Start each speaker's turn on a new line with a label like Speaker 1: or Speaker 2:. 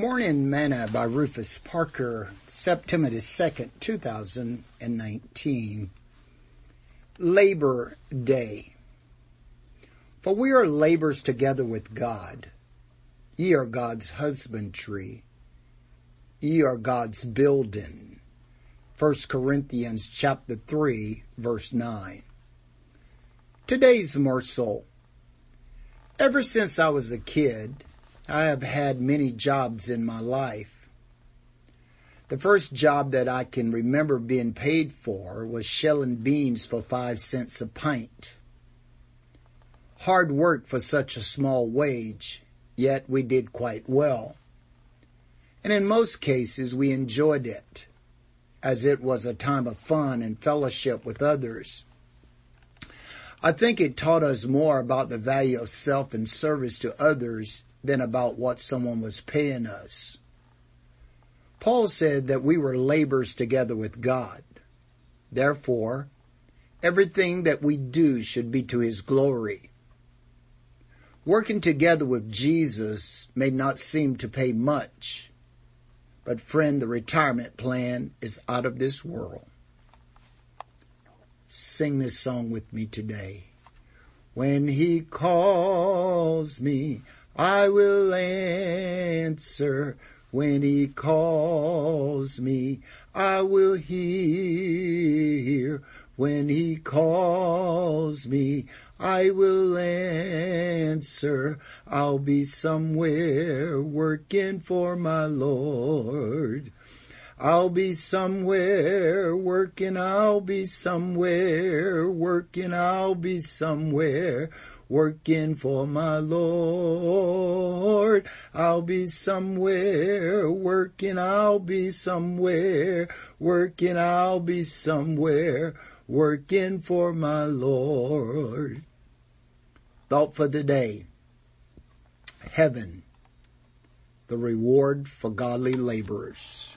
Speaker 1: Morning Manna by Rufus Parker, September 2nd, 2019. Labor Day. For we are labors together with God. Ye are God's husbandry. Ye are God's building. 1 Corinthians chapter 3 verse 9. Today's morsel. Ever since I was a kid, I have had many jobs in my life. The first job that I can remember being paid for was shelling beans for five cents a pint. Hard work for such a small wage, yet we did quite well. And in most cases we enjoyed it, as it was a time of fun and fellowship with others. I think it taught us more about the value of self and service to others than about what someone was paying us. Paul said that we were labors together with God. Therefore, everything that we do should be to his glory. Working together with Jesus may not seem to pay much, but friend, the retirement plan is out of this world. Sing this song with me today. When he calls me, I will answer when he calls me. I will hear when he calls me. I will answer. I'll be somewhere working for my Lord. I'll be somewhere working, I'll be somewhere working, I'll be somewhere working for my Lord. I'll be somewhere working, I'll be somewhere working, I'll be somewhere working for my Lord. Thought for the day. Heaven, the reward for godly laborers.